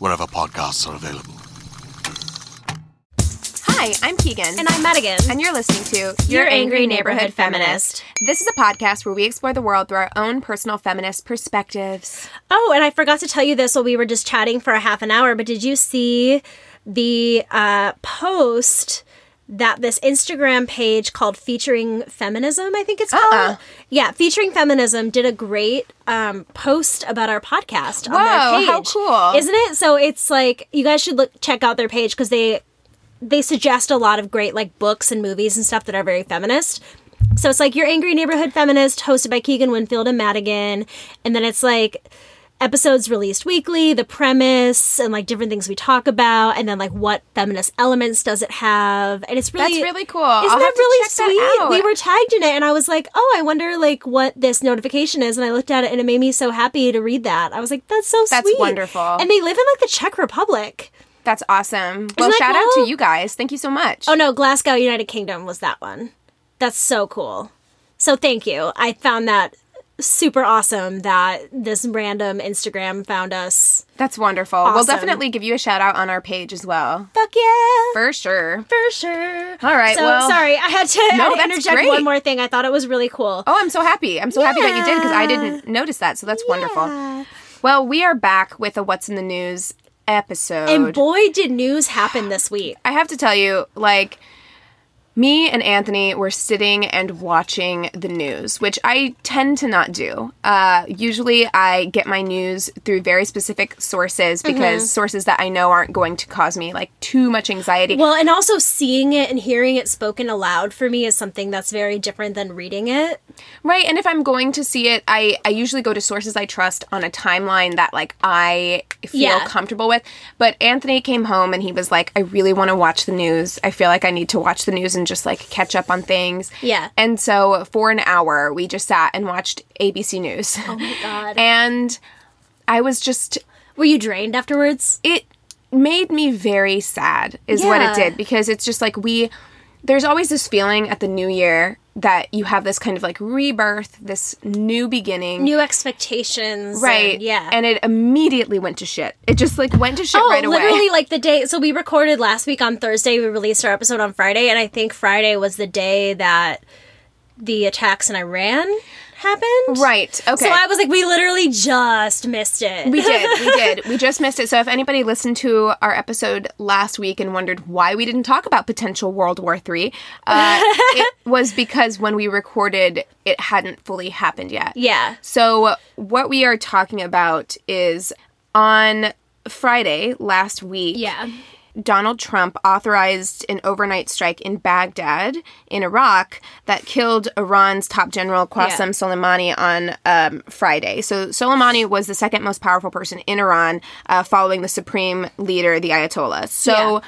wherever podcasts are available. Hi, I'm Keegan. And I'm Madigan. And you're listening to Your Angry Neighborhood Feminist. This is a podcast where we explore the world through our own personal feminist perspectives. Oh, and I forgot to tell you this while we were just chatting for a half an hour, but did you see the uh, post that this Instagram page called Featuring Feminism, I think it's called? Uh-uh. Yeah, Featuring Feminism did a great um, post about our podcast on their page. how cool. Isn't it? So it's like, you guys should look check out their page because they they suggest a lot of great like books and movies and stuff that are very feminist. So it's like your angry neighborhood feminist, hosted by Keegan Winfield and Madigan, and then it's like episodes released weekly, the premise, and like different things we talk about, and then like what feminist elements does it have, and it's really That's really cool. Isn't I'll that really check that sweet? We were tagged in it, and I was like, oh, I wonder like what this notification is, and I looked at it, and it made me so happy to read that. I was like, that's so That's sweet, wonderful. And they live in like the Czech Republic. That's awesome. well, that shout out to you guys. Thank you so much. Oh no, Glasgow, United Kingdom was that one. That's so cool. So thank you. I found that super awesome that this random Instagram found us. That's wonderful. We'll definitely give you a shout out on our page as well. Fuck yeah. For sure. For sure. All right, So well- sorry, I had to, No, to interject great. one more thing. I thought it was really cool. Oh, I'm so happy. I'm so happy that you did because I didn't notice that. So that's Yeah. wonderful. Well, we are back with a What's in the News episode. And boy, did news happen this week. I have to tell you, like, me and Anthony were sitting and watching the news, which I tend to not do. Uh, usually, I get my news through very specific sources because sources that I know aren't going to cause me like too much anxiety. Well, and also seeing it and hearing it spoken aloud for me is something that's very different than reading it. Right, and if I'm going to see it, I I usually go to sources I trust on a timeline that like I feel Yeah. comfortable with. But Anthony came home and he was like, "I really want to watch the news. I feel like I need to watch the news and just like catch up on things." Yeah. And so for an hour, we just sat and watched ABC News. Oh my god. and I was just Were you drained afterwards? it made me very sad is what it did because it's just like we there's always this feeling at the new year that you have this kind of like rebirth this new beginning New expectations. right and- yeah. and it immediately went to shit it just like went to shit Oh, right away literally like the day. So we recorded last week on Thursday. We released our episode on Friday, and I think Friday was the day that the attacks in Iran happened. right okay So I was like, we literally just missed it. we did we did we just missed it so if anybody listened to our episode last week and wondered why we didn't talk about potential world war three uh, it was because when we recorded it hadn't fully happened yet yeah. So, what we are talking about is on Friday last week, Yeah. Donald Trump authorized an overnight strike in Baghdad, in Iraq, that killed Iran's top general Qasem Yeah. Soleimani on um, Friday. So Soleimani was the second most powerful person in Iran, uh, following the supreme leader, the Ayatollah. So. Yeah.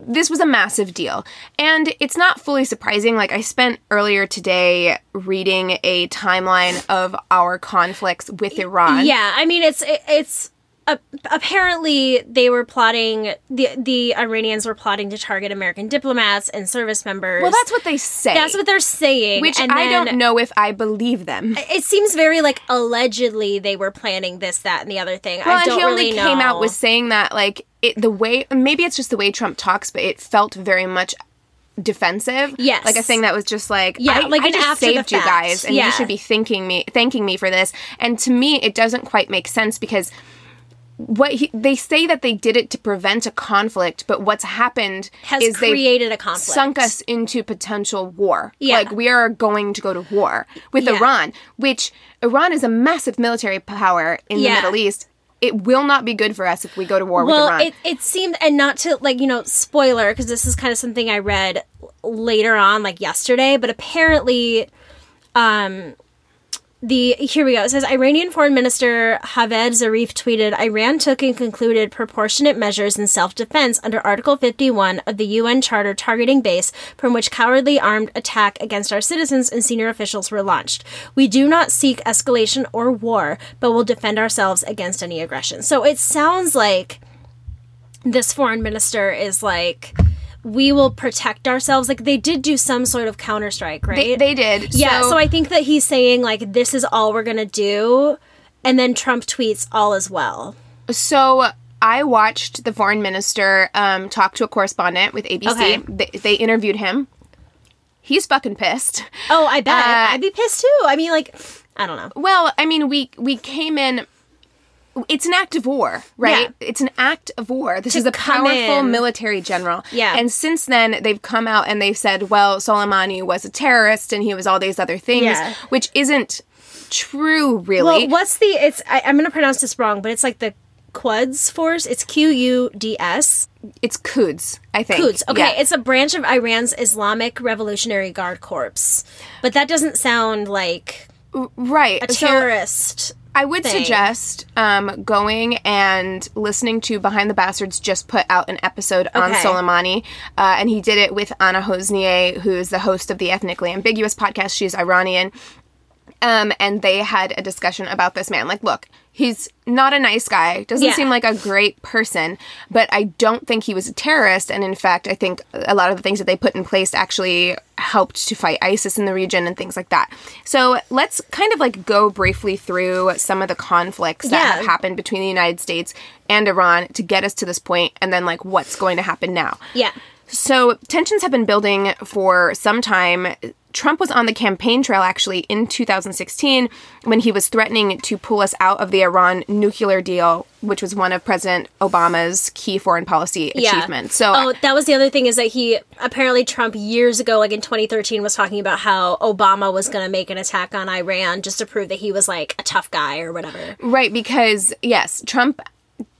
This was a massive deal. And it's not fully surprising. Like, I spent earlier today reading a timeline of our conflicts with Iran. Yeah, I mean it's it, it's uh, apparently they were plotting the the Iranians were plotting to target American diplomats and service members. Well, that's what they say. that's what they're saying. Which and I don't know if I believe them. It seems very like allegedly they were planning this, that, and the other thing. Well, I don't and he only really know. came out with saying that, like, it, the way, maybe it's just the way Trump talks, but it felt very much defensive. Yes. Like a thing that was just like, Yeah, I, like I just saved you guys and Yeah. you should be thanking me, thanking me for this. And to me, it doesn't quite make sense because what he, they say that they did it to prevent a conflict, but what's happened Has is created a conflict. sunk us into potential war. Yeah. Like we are going to go to war with Yeah. Iran, which Iran is a massive military power in Yeah. the Middle East. It will not be good for us if we go to war with well, Iran. it, it seemed, and not to like, you know, spoiler, because this is kind of something I read later on, like yesterday, but apparently, um, the here we go. It says Iranian Foreign Minister Javad Zarif tweeted, Iran took and concluded proportionate measures in self defense under Article 51 of the UN Charter targeting base from which cowardly armed attack against our citizens and senior officials were launched. We do not seek escalation or war, but will defend ourselves against any aggression. So it sounds like this foreign minister is like we will protect ourselves like they did do some sort of counter strike right they, they did. yeah so, i think that he's saying like this is all we're gonna do and then trump tweets all as well So I watched the foreign minister um, talk to a correspondent with ABC. Okay. They, they interviewed him. He's fucking pissed. oh i bet Uh, i'd be pissed too i mean like i don't know Well, I mean, we we came in. It's an act of war, right? Yeah. It's an act of war. This To is a powerful in. military general. Yeah. And since then, they've come out and they've said, well, Soleimani was a terrorist and he was all these other things, Yeah. which isn't true, really. well what's the it's I, i'm gonna pronounce this wrong but it's like the quds force it's q-u-d-s it's Quds, I think. Quds. Okay, Yeah. it's a branch of Iran's Islamic Revolutionary Guard Corps, but that doesn't sound like right. a So- terrorist. I would thing. suggest um, going and listening to Behind the Bastards just put out an episode on Okay. Soleimani, uh, and he did it with Anna Hosnieh, who's the host of the Ethnically Ambiguous podcast. She's Iranian. Um, and they had a discussion about this man. Like, look, he's not a nice guy. Doesn't Yeah. seem like a great person, but I don't think he was a terrorist. And in fact, I think a lot of the things that they put in place actually helped to fight ISIS in the region and things like that. So let's kind of like go briefly through some of the conflicts that Yeah. have happened between the United States and Iran to get us to this point, and then like what's going to happen now. Yeah. So tensions have been building for some time. Trump was on the campaign trail actually in 2016 when he was threatening to pull us out of the Iran nuclear deal, which was one of President Obama's key foreign policy Yeah. achievements. So oh, that was the other thing is that he apparently Trump years ago, like in 2013, was talking about how Obama was going to make an attack on Iran just to prove that he was like a tough guy or whatever. Right, because yes, Trump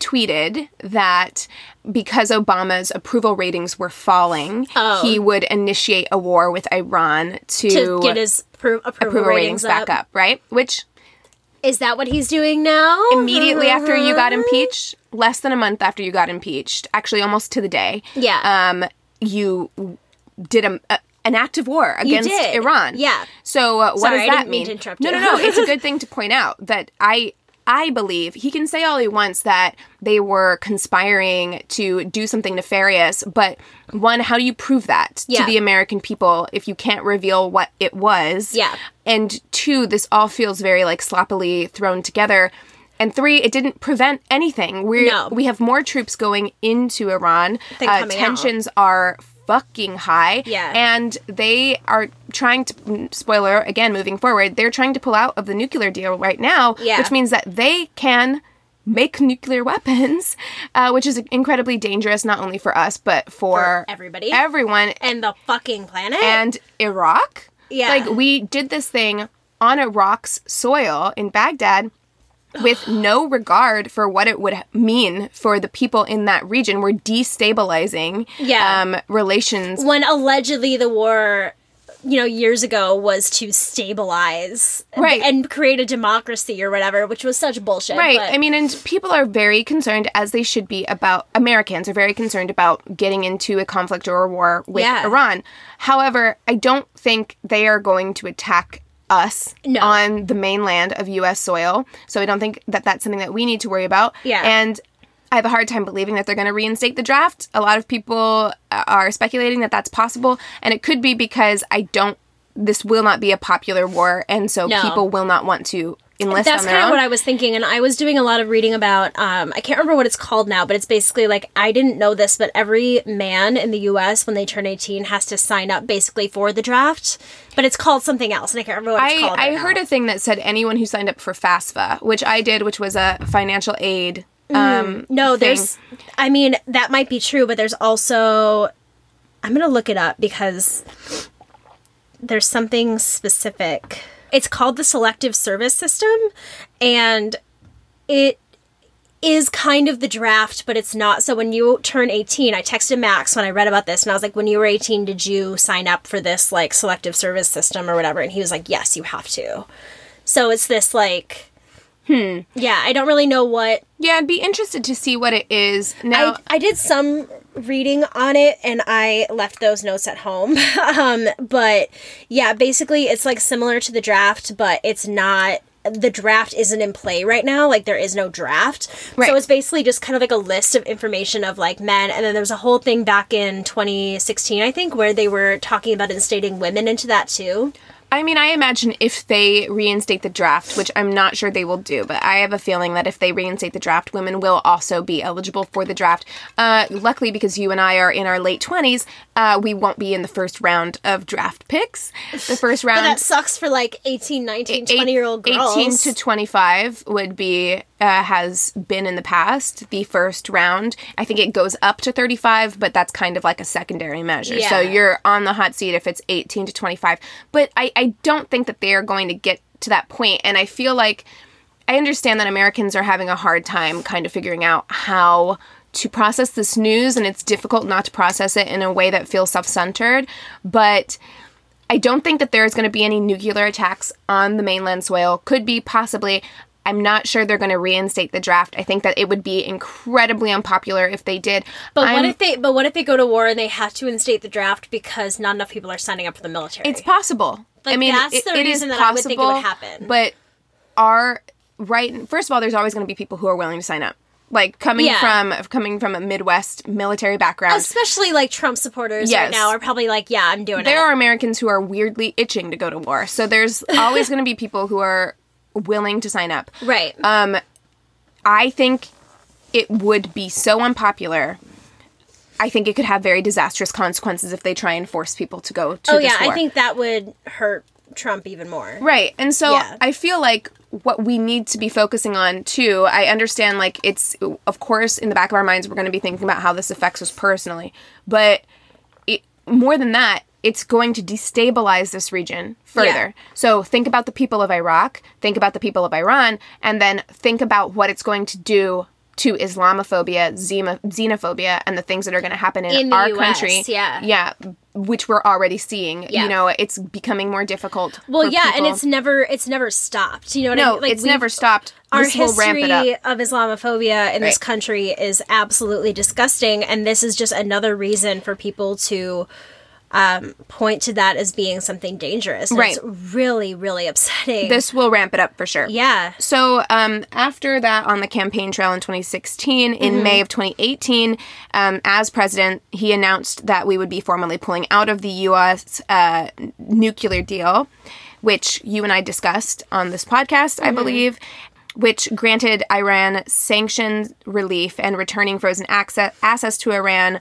tweeted that because Obama's approval ratings were falling, Oh. he would initiate a war with Iran to, To get his appro- approval, approval ratings, back up, right? Which Is that what he's doing now? immediately after you got impeached, less than a month after you got impeached, actually almost to the day, Yeah. um, you did a, a an act of war against did. Iran. Yeah. So uh, what Sorry, does I that mean mean? to interrupt no, no, no. It's a good thing to point out that I. I believe he can say all he wants that they were conspiring to do something nefarious, but one, how do you prove that Yeah. to the American people if you can't reveal what it was? Yeah. And two, this all feels very like sloppily thrown together. And three, it didn't prevent anything. We No. we have more troops going into Iran. Uh, coming out. tensions are fucking high. Yeah. And they are trying to mm, spoiler again moving forward, they're trying to pull out of the nuclear deal right now, Yeah. which means that they can make nuclear weapons, uh, which is incredibly dangerous not only for us but for, For everybody. everyone, and the fucking planet. and Iraq. Yeah. Like we did this thing on Iraq's soil in Baghdad with no regard for what it would mean for the people in that region. We're destabilizing Yeah. um, relations. when allegedly the war you know years ago was to stabilize Right. and create a democracy or whatever which was such bullshit Right. but- I mean, and people are very concerned, as they should be, about Americans are very concerned about getting into a conflict or a war with Yeah. Iran. However, I don't think they are going to attack us No. on the mainland of U.S. soil. So I don't think that that's something that we need to worry about. Yeah. And I have a hard time believing that they're going to reinstate the draft. A lot of people uh, are speculating that that's possible, and it could be because I don't. This will not be a popular war, and so No. people will not want to enlist that's kind of what I was thinking, and I was doing a lot of reading about. Um, I can't remember what it's called now, but it's basically like I didn't know this, but every man in the U.S. when they turn eighteen has to sign up basically for the draft, but it's called something else, and I can't remember what it's I, called. I right heard now. a thing that said anyone who signed up for FAFSA, which I did, which was a financial aid. Um, No, thing. there's. I mean, that might be true, but there's also. I'm gonna look it up because there's something specific. It's called the Selective Service System, and it is kind of the draft, but it's not. So when you turn 18, I texted Max when I read about this, and I was like, "When you were 18, did you sign up for this like selective service system or whatever?" And he was like, "Yes, you have to." So it's this like. Hmm. Yeah, I don't really know what yeah, I'd be interested to see what it is now. I, I did some reading on it and I left those notes at home. um, but yeah, basically it's like similar to the draft, but it's not the draft isn't in play right now. Like there is no draft. Right. So it's basically just kind of like a list of information of like men and then there was a whole thing back in 2016 I think where they were talking about instating women into that too. I mean, I imagine if they reinstate the draft, which I'm not sure they will do, but I have a feeling that if they reinstate the draft, women will also be eligible for the draft. Uh, luckily, because you and I are in our late 20s, uh, we won't be in the first round of draft picks. The first round. That sucks for like 18, 19, 20 year old girls. 18 to 25 would be uh, has been in the past the first round i think it goes up to 35 but that's kind of like a secondary measure so you're on the hot seat if it's 18 to 25 but I, I don't think that they are going to get to that point. and i feel like i understand that americans are having a hard time kind of figuring out how to process this news and it's difficult not to process it in a way that feels self-centered but I don't think that there's going to be any nuclear attacks on the mainland soil. Could be, possibly. I'm not sure they're going to reinstate the draft. I think that it would be incredibly unpopular if they did. But what I'm- if they? But what if they go to war and they have to instate the draft because not enough people are signing up for the military? It's possible. Like, I mean, that's it- the it is reason that I would think it would possible, happen. But are right? First of all, there's always going to be people who are willing to sign up. Like coming Yeah. from coming from a Midwest military background. especially like Trump supporters Yes. right now are probably like, yeah, I'm doing there it. There are Americans who are weirdly itching to go to war. So there's always going to be people who are willing to sign up. right. Um, I think it would be so unpopular. I think it could have very disastrous consequences if they try and force people to go to oh yeah, war. I think that would hurt Trump even more. Right. And so Yeah. I feel like what we need to be focusing on too, I understand like it's of course in the back of our minds we're going to be thinking about how this affects us personally, but it, more than that, it's going to destabilize this region further. So think about the people of Iraq, think about the people of Iran, and then think about what it's going to do to Islamophobia, xenophobia, and the things that are going to happen in, In our US, country. yeah. Yeah. Which we're already seeing. Yeah. You know, it's becoming more difficult. Well, yeah, and it's never it's never stopped. You know what I No, mean? Like, it's never stopped. Our This ramp it history of Islamophobia in this country is absolutely disgusting, and this is just another reason for people to um, point to that as being something dangerous. And Right. It's really, really upsetting. This will ramp it up for sure. yeah. So um, after that, on the campaign trail in 2016, in Mm-hmm. May of 2018, um, as president, he announced that we would be formally pulling out of the U.S. Uh, nuclear deal, which you and I discussed on this podcast, Mm-hmm. I believe. Which granted Iran sanctions relief and returning frozen access, access to Iran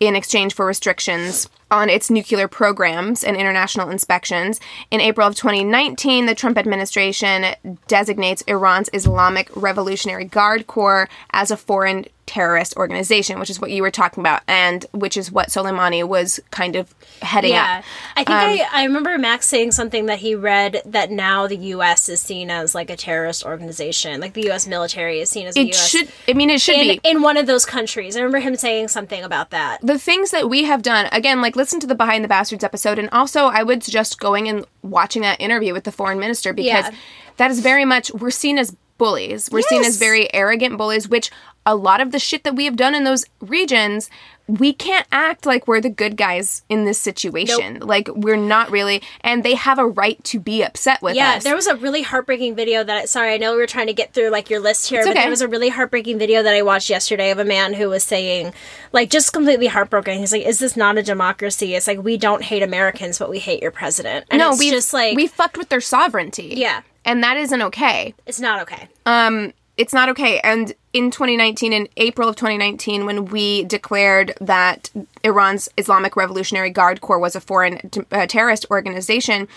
in exchange for restrictions on its nuclear programs and international inspections. In April of 2019, the Trump administration designates Iran's Islamic Revolutionary Guard Corps as a foreign terrorist organization, which is what you were talking about, and which is what Soleimani was kind of heading Yeah, at. I think um, I, I remember Max saying something that he read that now the U.S. is seen as like a terrorist organization, like the U.S. military is seen as a It U.S. should, I mean, it should in, be. in one of those countries. I remember him saying something about that. the things that we have done again like listen to the behind the bastards episode and also i would suggest going and watching that interview with the foreign minister because Yeah. that is very much we're seen as bullies we're seen as very arrogant bullies which a lot of the shit that we have done in those regions we can't act like we're the good guys in this situation like we're not really and they have a right to be upset with Yeah, us Yeah, there was a really heartbreaking video that. Sorry, I know we were trying to get through like your list here, It's but there was a really heartbreaking video that I watched yesterday of a man who was saying, like, just completely heartbroken. He's like, "Is this not a democracy? It's like we don't hate Americans, but we hate your president." And no we just like we fucked with their sovereignty Yeah. and that isn't okay it's not okay. Um, it's not okay. And in 2019, in April of 2019, when we declared that Iran's Islamic Revolutionary Guard Corps was a foreign t- uh, terrorist organization,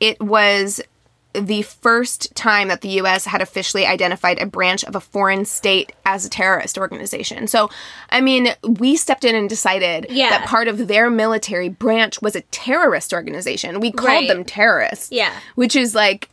it was the first time that the US had officially identified a branch of a foreign state as a terrorist organization. So, I mean, we stepped in and decided Yeah. that part of their military branch was a terrorist organization. We called Right. them terrorists. Yeah. Which is like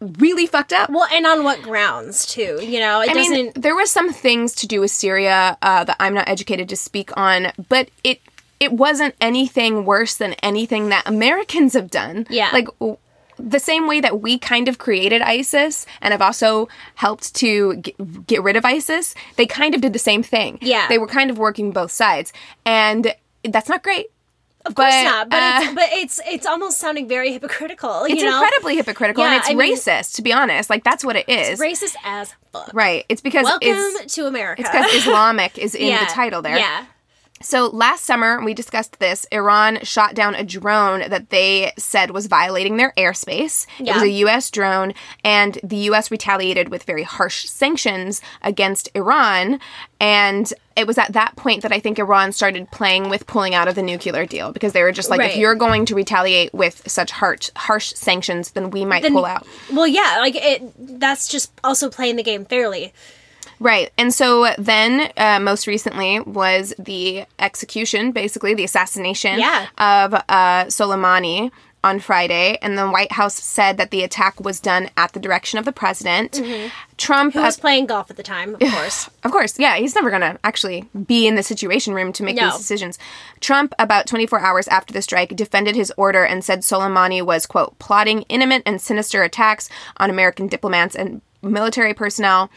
really fucked up. Well, and on what grounds too? You know, it I doesn't. mean, there were some things to do with Syria uh, that I'm not educated to speak on, but it it wasn't anything worse than anything that Americans have done. Yeah. like w- the same way that we kind of created ISIS and have also helped to get, get rid of ISIS, they kind of did the same thing. Yeah. they were kind of working both sides, and that's not great. Of course but, not. But uh, it's but it's it's almost sounding very hypocritical. It's know? incredibly hypocritical and it's I mean- racist, to be honest. Like that's what it is. racist as fuck. right. It's because Welcome it's, to America. it's because Islamic is in yeah. the title there. Yeah. So last summer, we discussed this. Iran shot down a drone that they said was violating their airspace. It was a U.S. drone, and the U.S. retaliated with very harsh sanctions against Iran. And it was at that point that I think Iran started playing with pulling out of the nuclear deal because they were just like, if you're going to retaliate with such harsh harsh sanctions, then we might Then- pull out. Well, yeah, like it. That's just also playing the game fairly. Right. And so then, uh, most recently, was the execution, basically, the assassination Yeah. of uh, Soleimani on Friday. And the White House said that the attack was done at the direction of the president. Trump. Mm-hmm. Who was playing golf at the time, of course. Of course, yeah, he's never going to actually be in the situation room to make No. these decisions. Trump, about 24 hours after the strike, defended his order and said Soleimani was, quote, plotting intimate and sinister attacks on American diplomats and military personnel.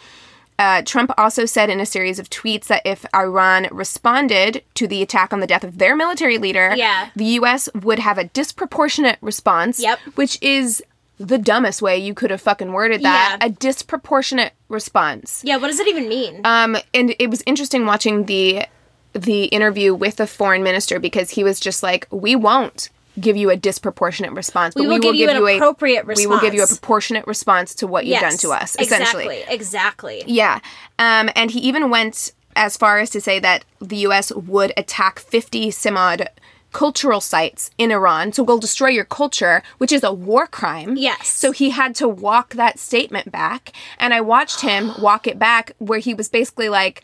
Uh, Trump also said in a series of tweets that if Iran responded to the attack on the death of their military leader, Yeah. the U.S. would have a disproportionate response, Yep. which is the dumbest way you could have fucking worded that. Yeah. A disproportionate response. Yeah, what does it even mean? Um, and it was interesting watching the the interview with the foreign minister because he was just like, "We won't give you a disproportionate response, but We will give you an a- appropriate We will give you a response." proportionate response to what you've done to us." Essentially, Exactly. Exactly. yeah. Um, and he even went as far as to say that the U.S. would attack 50 some odd cultural sites in Iran. So we'll destroy your culture, which is a war crime. Yes. So he had to walk that statement back. And I watched him walk it back where he was basically like,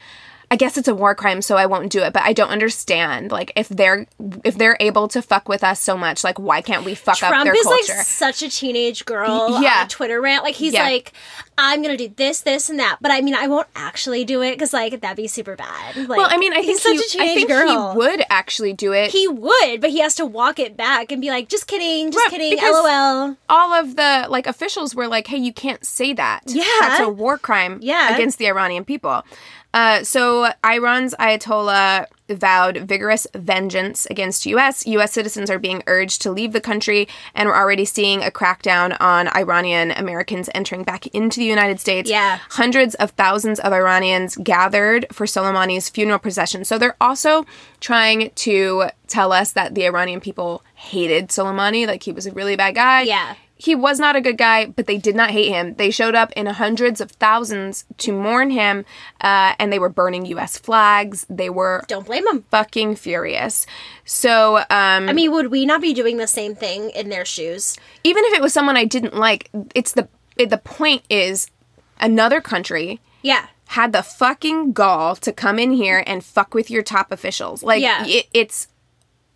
I guess it's a war crime, so I won't do it. But I don't understand, like, if they're if they're able to fuck with us so much, like, why can't we fuck up Trump their is culture? like such a teenage girl Yeah. on Twitter rant. Like he's Yeah. like, I'm gonna do this, this, and that. But I mean, I won't actually do it because like that'd be super bad. Like, well, I mean, I think such he, a teenage I think girl. he would actually do it. He would, but he has to walk it back and be like, just kidding, just Right, kidding, lol. all of the like officials were like, "Hey, you can't say that. Yeah. that's a war crime. Yeah. against the Iranian people." Uh, so Iran's Ayatollah vowed vigorous vengeance against U.S. U.S. citizens are being urged to leave the country, and we're already seeing a crackdown on Iranian Americans entering back into the United States. Yeah. hundreds of thousands of Iranians gathered for Soleimani's funeral procession. So they're also trying to tell us that the Iranian people hated Soleimani, like he was a really bad guy. Yeah. He was not a good guy, but they did not hate him. They showed up in hundreds of thousands to mourn him, uh, and they were burning U.S. flags. They were Don't blame them. fucking furious. So, um, I mean, would we not be doing the same thing in their shoes? even if it was someone I didn't like, it's the it, the point is another country Yeah. had the fucking gall to come in here and fuck with your top officials. Like Yeah. it, it's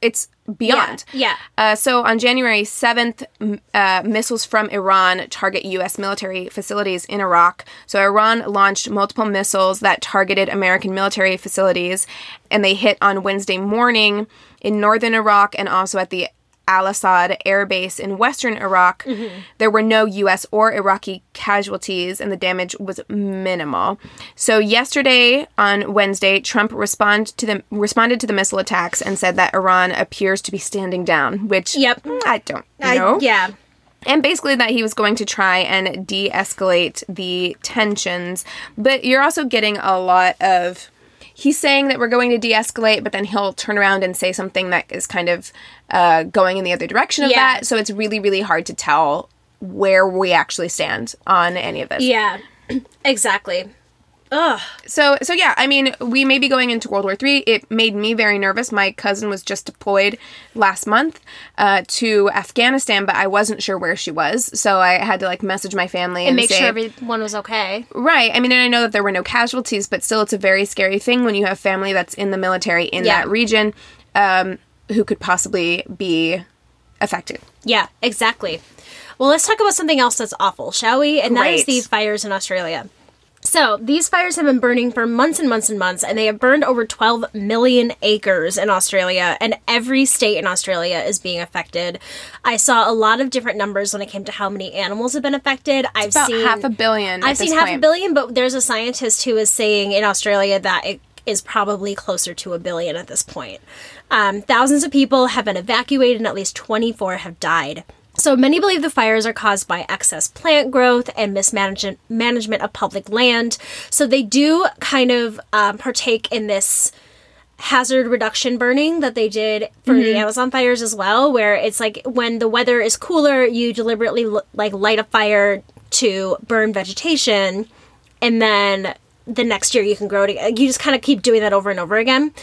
it's beyond. Yeah. Uh, so on January 7th, m- uh, missiles from Iran target U.S. military facilities in Iraq. So Iran launched multiple missiles that targeted American military facilities, and they hit on Wednesday morning in northern Iraq and also at the Al Asad air base in western Iraq. Mm-hmm. There were no U.S. or Iraqi casualties, and the damage was minimal. So yesterday, on Wednesday, Trump respond to the responded to the missile attacks and said that Iran appears to be standing down. Which Yep. I don't I- know. yeah. And basically that he was going to try and de-escalate the tensions, but you're also getting a lot of he's saying that we're going to de-escalate, but then he'll turn around and say something that is kind of uh, going in the other direction of Yeah. that. So it's really, really hard to tell where we actually stand on any of this. Yeah. exactly. Ugh. So, so yeah, I mean, we may be going into World War Three. It made me very nervous. My cousin was just deployed last month uh, to Afghanistan, but I wasn't sure where she was, so I had to like message my family and, And make say, sure everyone was okay. Right. I mean, and I know that there were no casualties, but still, it's a very scary thing when you have family that's in the military in Yeah. that region um, who could possibly be affected. Yeah, exactly. Well, let's talk about something else that's awful, shall we? And that is Great. the fires in Australia. So, these fires have been burning for months and months and months, and they have burned over 12 million acres in Australia, and every state in Australia is being affected. I saw a lot of different numbers when it came to how many animals have been affected. I've About seen half a billion. I've seen half a billion, but there's a scientist who is saying in Australia that it is probably closer to a billion at this point. Um, thousands of people have been evacuated, and at least 24 have died. So many believe the fires are caused by excess plant growth and mismanagement management of public land. So they do kind of um, partake in this hazard reduction burning that they did for the Amazon fires as well, where it's like when the weather is cooler, you deliberately l- like light a fire to burn vegetation, and then the next year you can grow it. You just kind of keep doing that over and over again.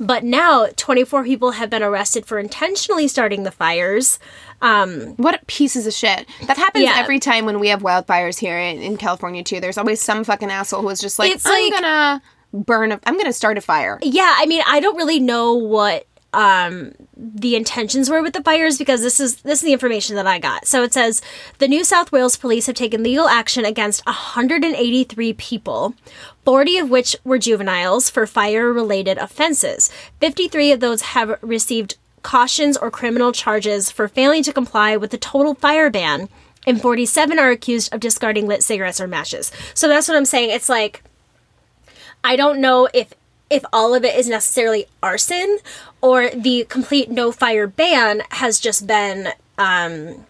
But now, 24 people have been arrested for intentionally starting the fires. Um, What pieces of shit. That happens Yeah. every time when we have wildfires here in, in California, too. There's always some fucking asshole who is just like, It's I'm like- gonna burn a, I'm gonna start a fire. Yeah, I mean, I don't really know what um the intentions were with the fires because this is this is the information that I got. So it says the New South Wales police have taken legal action against 183 people, 40 of which were juveniles for fire related offenses. 53 of those have received cautions or criminal charges for failing to comply with the total fire ban. And 47 are accused of discarding lit cigarettes or matches. So that's what I'm saying. It's like I don't know if if all of it is necessarily arson or the complete no fire ban has just been um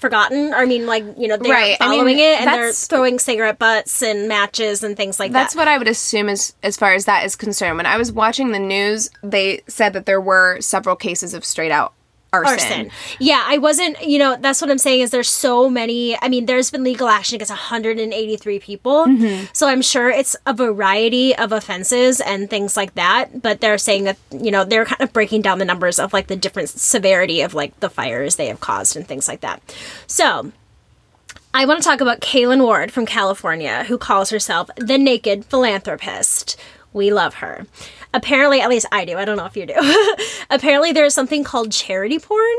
forgotten. I mean, like you know, they're Right, I mean, following it and they're throwing cigarette butts and matches and things like That's that. That's what I would assume as as far as that is concerned. When I was watching the news, they said that there were several cases of straight out arson. arson. Yeah, I wasn't, you know, that's what I'm saying is there's so many, I mean, there's been legal action against 183 people. Mm-hmm. So I'm sure it's a variety of offenses and things like that, but they're saying that, you know, they're kind of breaking down the numbers of like the different severity of like the fires they have caused and things like that. So, I want to talk about Kaylen Ward from California, who calls herself the Naked Philanthropist. We love her. Apparently, at least I do. I don't know if you do. apparently, there's something called charity porn.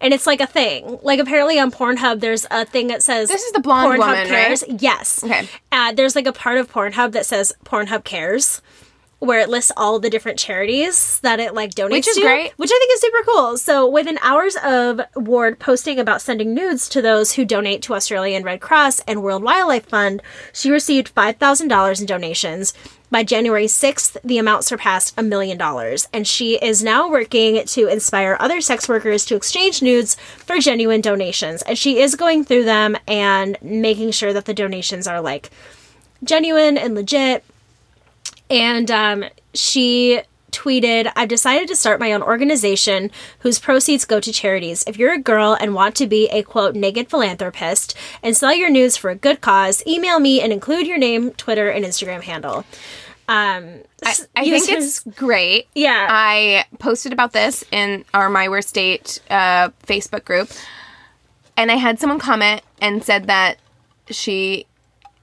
And it's like a thing. Like apparently on Pornhub, there's a thing that says This is the blonde Pornhub woman, cares. right? Yes. Okay. Uh, there's like a part of Pornhub that says Pornhub cares, where it lists all the different charities that it like donates to. Which is to, great. which I think is super cool. So within hours of Ward posting about sending nudes to those who donate to Australian Red Cross and World Wildlife Fund, she received five thousand dollars in donations. By January 6th, the amount surpassed a million dollars, and she is now working to inspire other sex workers to exchange nudes for genuine donations. And she is going through them and making sure that the donations are like genuine and legit. And um, she tweeted, I've decided to start my own organization whose proceeds go to charities. If you're a girl and want to be a quote naked philanthropist and sell your news for a good cause, email me and include your name, Twitter, and Instagram handle. Um, I, I think it's great. Yeah. I posted about this in our My Worst State uh, Facebook group, and I had someone comment and said that she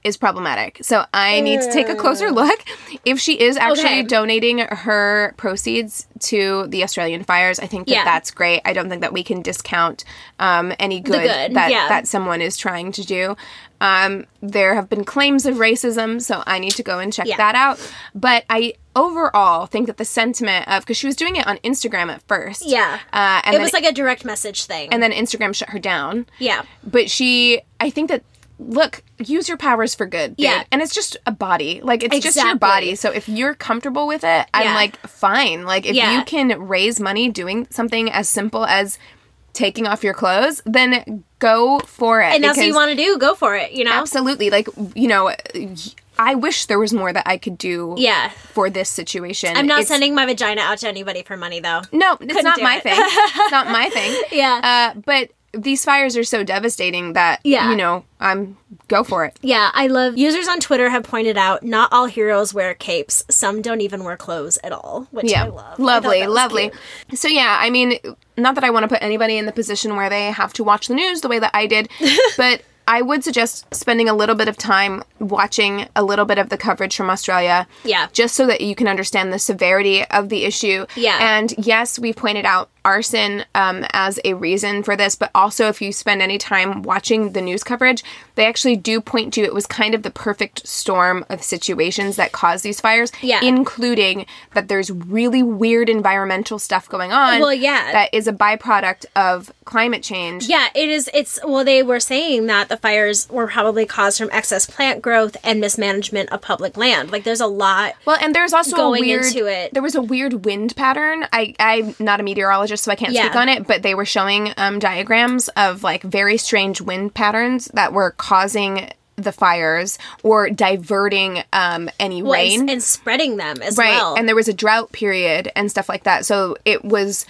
is problematic. So I need to take a closer look. If she is actually Okay. donating her proceeds to the Australian fires, I think that Yeah. that's great. I don't think that we can discount um, any good, good, that yeah. that someone is trying to do. Um, there have been claims of racism, so I need to go and check Yeah. that out. But I overall think that the sentiment of because she was doing it on Instagram at first, Yeah. uh, and it was like a direct message thing. and then Instagram shut her down yeah. but she i think that look use your powers for good dude. Yeah. and it's just a body like it's just your body so if you're comfortable with it i'm like fine like if Yeah. you can raise money doing something as simple as taking off your clothes then go for it And that's what you want to do, go for it, you know? absolutely like you know i wish there was more that i could do Yeah. for this situation I'm not It's- sending my vagina out to anybody for money though. no it's Couldn't not my it. thing it's not my thing Yeah. uh, but these fires are so devastating that Yeah. you know i'm go for it Yeah, I love users on Twitter have pointed out not all heroes wear capes. Some don't even wear clothes at all, which yeah I love. Lovely was lovely cute. so yeah i mean not that i want to put anybody in the position where they have to watch the news the way that i did but i would suggest spending a little bit of time watching a little bit of the coverage from australia Yeah. just so that you can understand the severity of the issue Yeah. and yes we've pointed out arson um, as a reason for this but also if you spend any time watching the news coverage they actually do point to it was kind of the perfect storm of situations that caused these fires Yeah. including that there's really weird environmental stuff going on. Well, yeah. That is a byproduct of climate change. Yeah, it is. It's well, they were saying that the fires were probably caused from excess plant growth and mismanagement of public land. Like, there's a lot. Well, and there's also Going a weird. into it. There was a weird wind pattern. I I'm not a meteorologist, so I can't speak on it. But they were showing um, diagrams of like very strange wind patterns that were causing the fires or diverting um, any Well, rain. and, and spreading them as right well. and there was a drought period and stuff like that so it was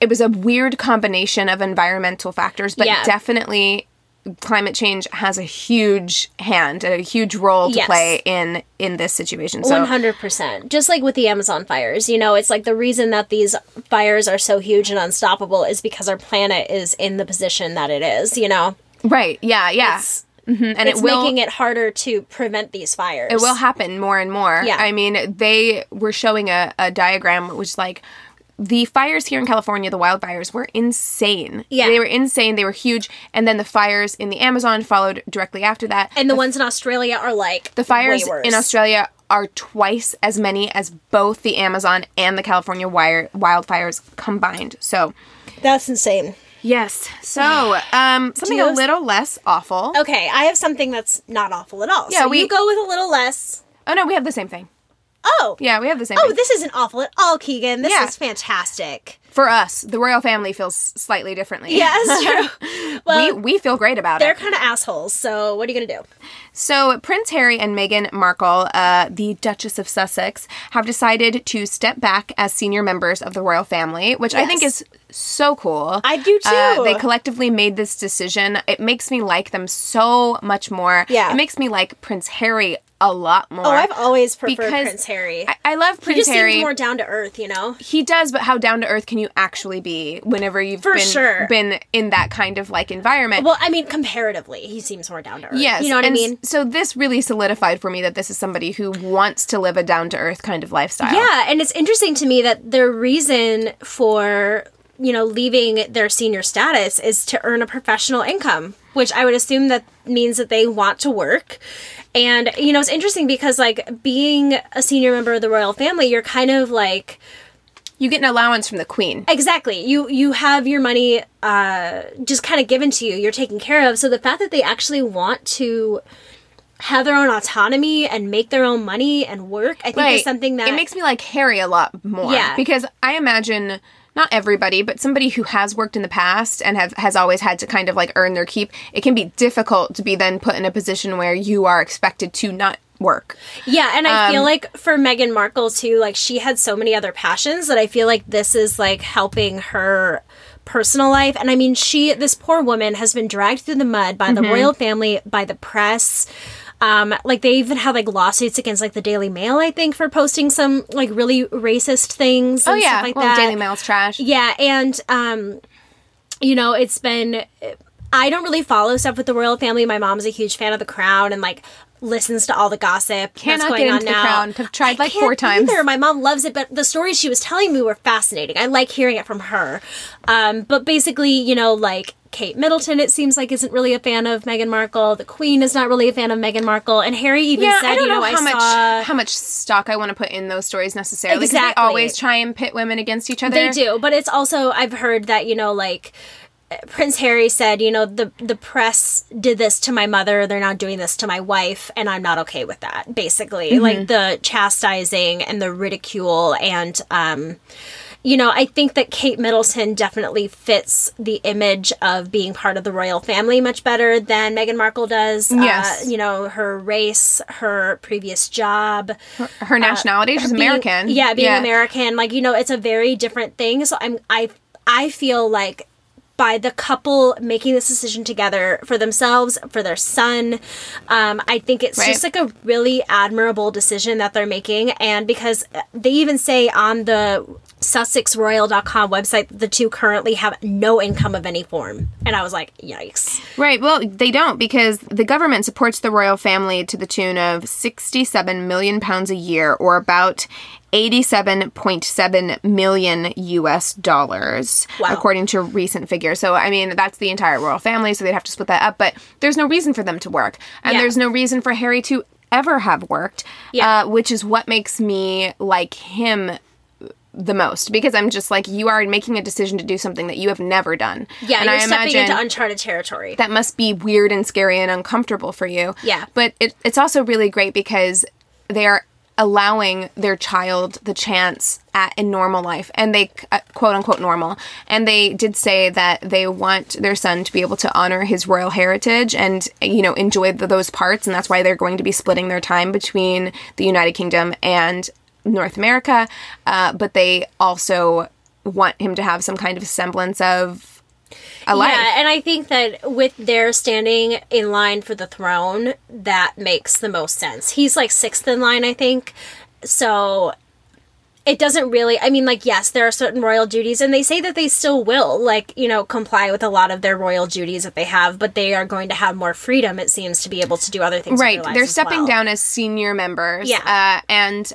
it was a weird combination of environmental factors but Yeah. definitely climate change has a huge hand a huge role to Yes. play in in this situation so One hundred percent. Just like with the Amazon fires, you know, it's like the reason that these fires are so huge and unstoppable is because our planet is in the position that it is. You know, right yeah yeah It's- Mhm, and it's it will making it harder to prevent these fires. it will happen more and more. Yeah. I mean, they were showing a, a diagram which like the fires here in California, the wildfires, were insane. Yeah. They were insane. They were huge. And then the fires in the Amazon followed directly after that. and the, ones in Australia are like the fires in Australia are twice as many as both the Amazon and the California wire, wildfires combined. So, That's insane. yes. So, um, something a little less awful. Okay, I have something that's not awful at all. Yeah, so we- you go with a little less. Oh, no, we have the same thing. Oh, Yeah, we have the same Oh, thing. this isn't awful at all, Keegan. This Yeah. is fantastic. For us, the royal family feels slightly differently. Yeah, true. Well, we, we feel great about it. they're kind of assholes. So what are you gonna do? So, Prince Harry and Meghan Markle, uh, the Duchess of Sussex, have decided to step back as senior members of the royal family, which I think is so cool. I do Uh, too. they collectively made this decision. It makes me like them so much more. Yeah. It makes me like Prince Harry a lot oh, more. Oh, I've always preferred Prince Harry. I, I love he Prince just Harry. seems more down to earth, you know. he does, but how down to earth can you actually be whenever you've For been, sure. been in that kind of like environment? Well, I mean, comparatively, he seems more down to earth. Yes, you know what I mean. So this really solidified for me that this is somebody who wants to live a down to earth kind of lifestyle. Yeah, and it's interesting to me that their reason for you know leaving their senior status is to earn a professional income, which I would assume that means that they want to work. And you know, it's interesting because like being a senior member of the royal family, you're kind of like you get an allowance from the queen. exactly you you have your money uh just kind of given to you. You're taken care of. So the fact that they actually want to have their own autonomy and make their own money and work, I think is something that it makes me like Harry a lot more. Yeah. because I imagine not everybody, but somebody who has worked in the past and have has always had to kind of like earn their keep. It can be difficult to be then put in a position where you are expected to not work. Yeah, and I Um, feel like for Meghan Markle too, like she had so many other passions that I feel like this is like helping her personal life. And I mean, she, this poor woman, has been dragged through the mud by the Mm-hmm. royal family, by the press. Um, like they even had like lawsuits against like the Daily Mail, I think, for posting some like really racist things. And Oh yeah, stuff like well, that. Daily Mail's trash. Yeah, and um, you know, it's been. I don't really follow stuff with the royal family. My mom's a huge fan of the crown, and like listens to all the gossip Cannot that's going get on into the now. Crown. Have tried, like, four times. Either. My mom loves it, but the stories she was telling me were fascinating. I like hearing it from her. Um, but basically, you know, like Kate Middleton, it seems like isn't really a fan of Meghan Markle. The Queen is not really a fan of Meghan Markle, and Harry even Yeah, said, I don't you know, know how I much saw. how much stock I want to put in those stories necessarily. Exactly. They always try and pit women against each other. They do, but it's also I've heard that you know like Prince Harry said, you know, the the press did this to my mother, they're not doing this to my wife, and I'm not okay with that. Basically, Mm-hmm. like the chastising and the ridicule and um you know, I think that Kate Middleton definitely fits the image of being part of the royal family much better than Meghan Markle does. Yes. Uh, you know, her race, her previous job, Her nationality, she's being- American. Yeah, being American, like you know, it's a very different thing. So I'm I I feel like by the couple making this decision together for themselves, for their son, um, I think it's Right. just like a really admirable decision that they're making. And because they even say on the SussexRoyal.com website, the two currently have no income of any form. And I was like, yikes. Right. Well, they don't because the government supports the royal family to the tune of 67 million pounds a year or about 87.7 million US dollars Wow. according to recent figures. So I mean, that's the entire royal family, so they'd have to split that up, but there's no reason for them to work. And Yeah. there's no reason for Harry to ever have worked, Yeah. uh, which is what makes me like him the most because I'm just like you are making a decision to do something that you have never done. Yeah, and you're I stepping into uncharted territory. that must be weird and scary and uncomfortable for you. Yeah. But it, it's also really great because they are allowing their child the chance at a normal life and they uh, quote unquote normal and they did say that they want their son to be able to honor his royal heritage and you know enjoy th those parts and that's why they're going to be splitting their time between the united kingdom and north america uh, but they also want him to have some kind of semblance of a life Yeah, and I think that with their standing in line for the throne, that makes the most sense. He's like sixth in line, I think. So it doesn't really I mean like yes, there are certain royal duties and they say that they still will like, you know, comply with a lot of their royal duties that they have, but they are going to have more freedom it seems to be able to do other things right their lives they're stepping well. down as senior members Yeah. uh, and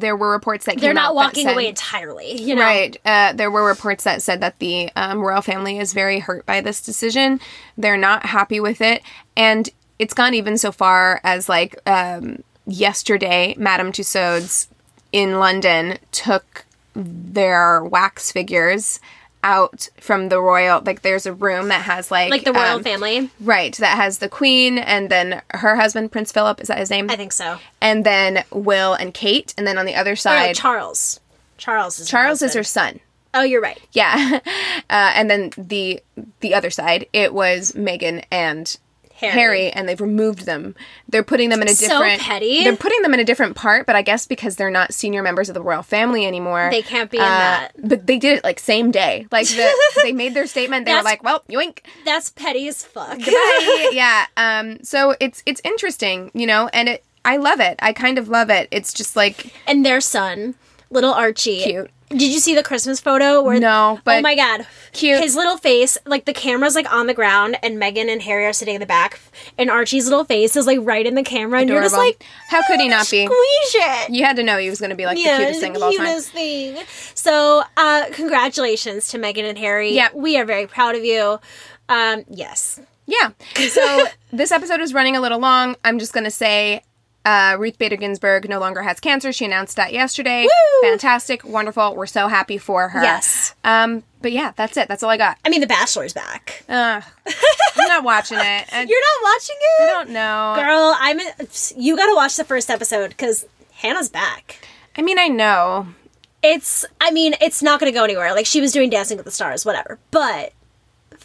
there were reports that They're not walking said- away entirely, you know. Right. Uh, there were reports that said that the um, royal family is very hurt by this decision. They're not happy with it. And it's gone even so far as like um, yesterday, Madame Tussauds in London took their wax figures out from the royal like there's a room that has like Like the royal um, family. right that has the queen and then her husband prince philip is that his name I think so. and then will and kate and then on the other Oh, no, side Charles. Charles is her charles is her son Oh, you're right. yeah, uh, and then the the other side, it was Meghan and Harry. Harry. and they've removed them. They're putting them in a different. So petty. They're putting them in a different part, but I guess because they're not senior members of the royal family anymore, They can't be in uh, that. But they did it like same day. Like the, they made their statement. They were like, "Well, yoink." That's petty as fuck. Yeah. Um. So it's it's interesting, you know, and it. I love it. I kind of love it. It's just like and their son, little Archie. Cute. Did you see the Christmas photo? Where No, but oh my god, cute. His little face, like the camera's like on the ground, and Meghan and Harry are sitting in the back, and Archie's little face is like right in the camera, and you're just like, how could he not be? squeeze it. You had to know he was going to be like the cutest thing of all time. cutest thing. So, uh, congratulations to Meghan and Harry. Yeah. we are very proud of you. Um, yes, Yeah. So this episode is running a little long. I'm just going to say uh, Ruth Bader Ginsburg no longer has cancer. She announced that yesterday. Woo! Fantastic. Wonderful. We're so happy for her. Yes. Um, but yeah, that's it. That's all I got. I mean The Bachelor's back. Uh, I'm not watching it. I, You're not watching it, I don't know. girl. I'm. You got to watch the first episode because Hannah's back. I mean, I know. it's i mean it's not gonna go anywhere like she was doing dancing with the stars whatever but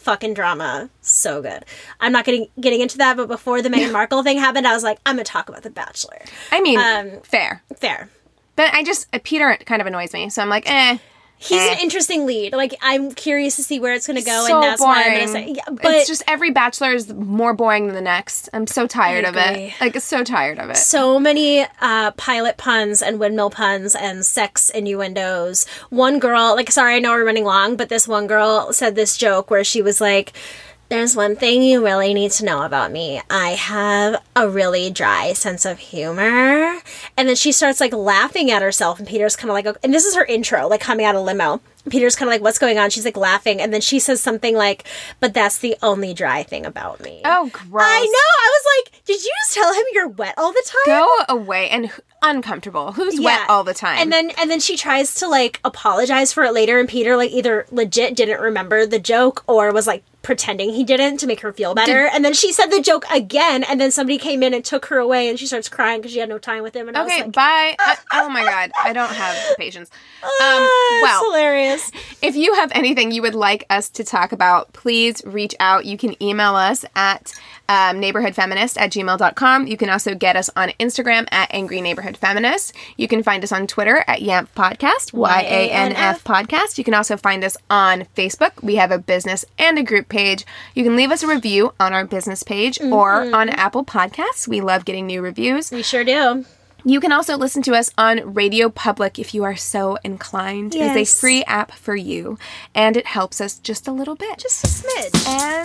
fucking drama so good i'm not getting getting into that but before the Meghan markle thing happened i was like i'm gonna talk about the bachelor I mean, Um, fair. fair But I just, uh, Peter kind of annoys me. So I'm like, eh. He's Eh. an interesting lead like i'm curious to see where it's gonna go so and that's boring. why i'm gonna say yeah, but it's just every bachelor is more boring than the next. I'm so tired of agree. it. Like, so tired of it. so many uh, pilot puns and windmill puns and sex innuendos. One girl, like, sorry, I know we're running long, but this one girl said this joke where she was like, There's one thing you really need to know about me. I have a really dry sense of humor. And then she starts like laughing at herself, and Peter's kind of like, and this is her intro, like coming out of limo. Peter's kind of like, what's going on? She's like laughing, and then she says something like, but that's the only dry thing about me. Oh, gross. I know. I was like, did you just tell him you're wet all the time? Go away and uncomfortable. Who's wet all the time? And then and then she tries to like apologize for it later and Peter like either legit didn't remember the joke or was like pretending he didn't to make her feel better. and then she said the joke again and then somebody came in and took her away and she starts crying because she had no time with him and I okay, was like bye. Uh, oh my god, I don't have the patience. Um, "Ah, well, hilarious. if you have anything you would like us to talk about, please reach out. You can email us at um, neighborhoodfeminist at gmail.com. You can also get us on Instagram at Angry Neighborhood Feminist. You can find us on Twitter at YANF Podcast, Y A N F Podcast. You can also find us on Facebook. We have a business and a group page. You can leave us a review on our business page or on Apple Podcasts. We love getting new reviews. We sure do. You can also listen to us on Radio Public if you are so inclined. It is a free app for you, and it helps us just a little bit. Just a smidge. and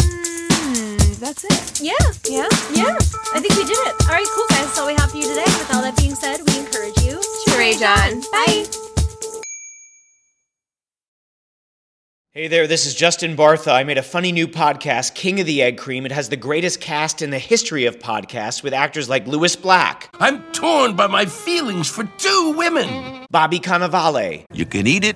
that's it. Yeah. Yeah. Yeah. I think we did it. All right, cool guys. That's all we have for you today. With all that being said, we encourage you to Rage on. Bye. Hey there, this is Justin Bartha. I made a funny new podcast, King of the Egg Cream. It has the greatest cast in the history of podcasts with actors like Lewis Black, I'm torn by my feelings for two women. Bobby Cannavale, You can eat it,